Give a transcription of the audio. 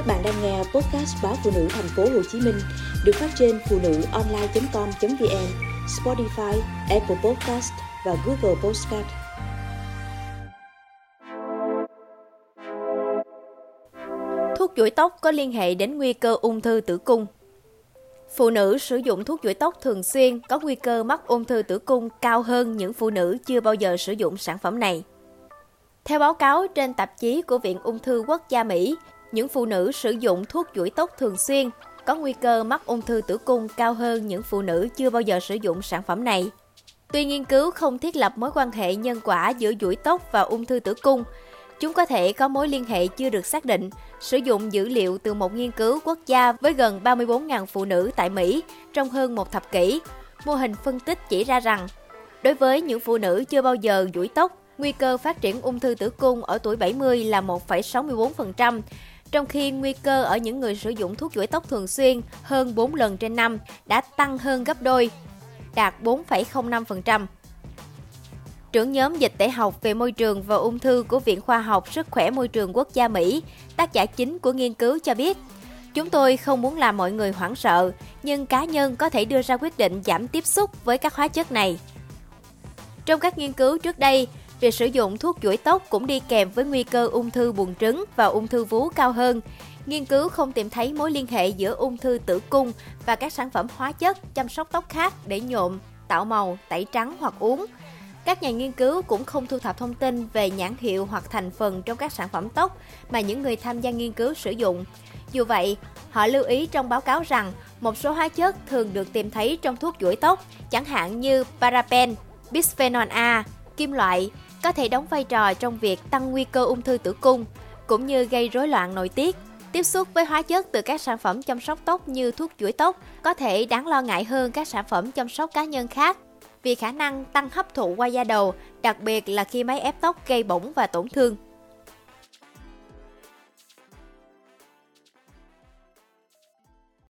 Các bạn đang nghe podcast báo phụ nữ thành phố Hồ Chí Minh được phát trên phụ nữ online.com.vn, Spotify, Apple Podcast và Google Podcast. Thuốc duỗi tóc có liên hệ đến nguy cơ ung thư tử cung. Phụ nữ sử dụng thuốc duỗi tóc thường xuyên có nguy cơ mắc ung thư tử cung cao hơn những phụ nữ chưa bao giờ sử dụng sản phẩm này. Theo báo cáo trên tạp chí của Viện Ung thư Quốc gia Mỹ, những phụ nữ sử dụng thuốc duỗi tóc thường xuyên có nguy cơ mắc ung thư tử cung cao hơn những phụ nữ chưa bao giờ sử dụng sản phẩm này. Tuy nghiên cứu không thiết lập mối quan hệ nhân quả giữa duỗi tóc và ung thư tử cung, chúng có thể có mối liên hệ chưa được xác định, sử dụng dữ liệu từ một nghiên cứu quốc gia với gần 34.000 phụ nữ tại Mỹ trong hơn một thập kỷ. Mô hình phân tích chỉ ra rằng, đối với những phụ nữ chưa bao giờ duỗi tóc, nguy cơ phát triển ung thư tử cung ở tuổi 70 là 1,64%, trong khi nguy cơ ở những người sử dụng thuốc duỗi tóc thường xuyên hơn 4 lần trên năm đã tăng hơn gấp đôi, đạt 4,05%. Trưởng nhóm dịch tễ học về môi trường và ung thư của Viện Khoa học Sức khỏe Môi trường Quốc gia Mỹ, tác giả chính của nghiên cứu cho biết, Chúng tôi không muốn làm mọi người hoảng sợ, nhưng cá nhân có thể đưa ra quyết định giảm tiếp xúc với các hóa chất này. Trong các nghiên cứu trước đây, Việc sử dụng thuốc chuỗi tóc cũng đi kèm với nguy cơ ung thư buồng trứng và ung thư vú cao hơn. Nghiên cứu không tìm thấy mối liên hệ giữa ung thư tử cung và các sản phẩm hóa chất chăm sóc tóc khác để nhuộm, tạo màu, tẩy trắng hoặc uống. Các nhà nghiên cứu cũng không thu thập thông tin về nhãn hiệu hoặc thành phần trong các sản phẩm tóc mà những người tham gia nghiên cứu sử dụng. Dù vậy, họ lưu ý trong báo cáo rằng một số hóa chất thường được tìm thấy trong thuốc duỗi tóc, chẳng hạn như paraben, bisphenol A, kim loại, có thể đóng vai trò trong việc tăng nguy cơ ung thư tử cung, cũng như gây rối loạn nội tiết. Tiếp xúc với hóa chất từ các sản phẩm chăm sóc tóc như thuốc chuỗi tóc có thể đáng lo ngại hơn các sản phẩm chăm sóc cá nhân khác vì khả năng tăng hấp thụ qua da đầu, đặc biệt là khi máy ép tóc gây bỏng và tổn thương.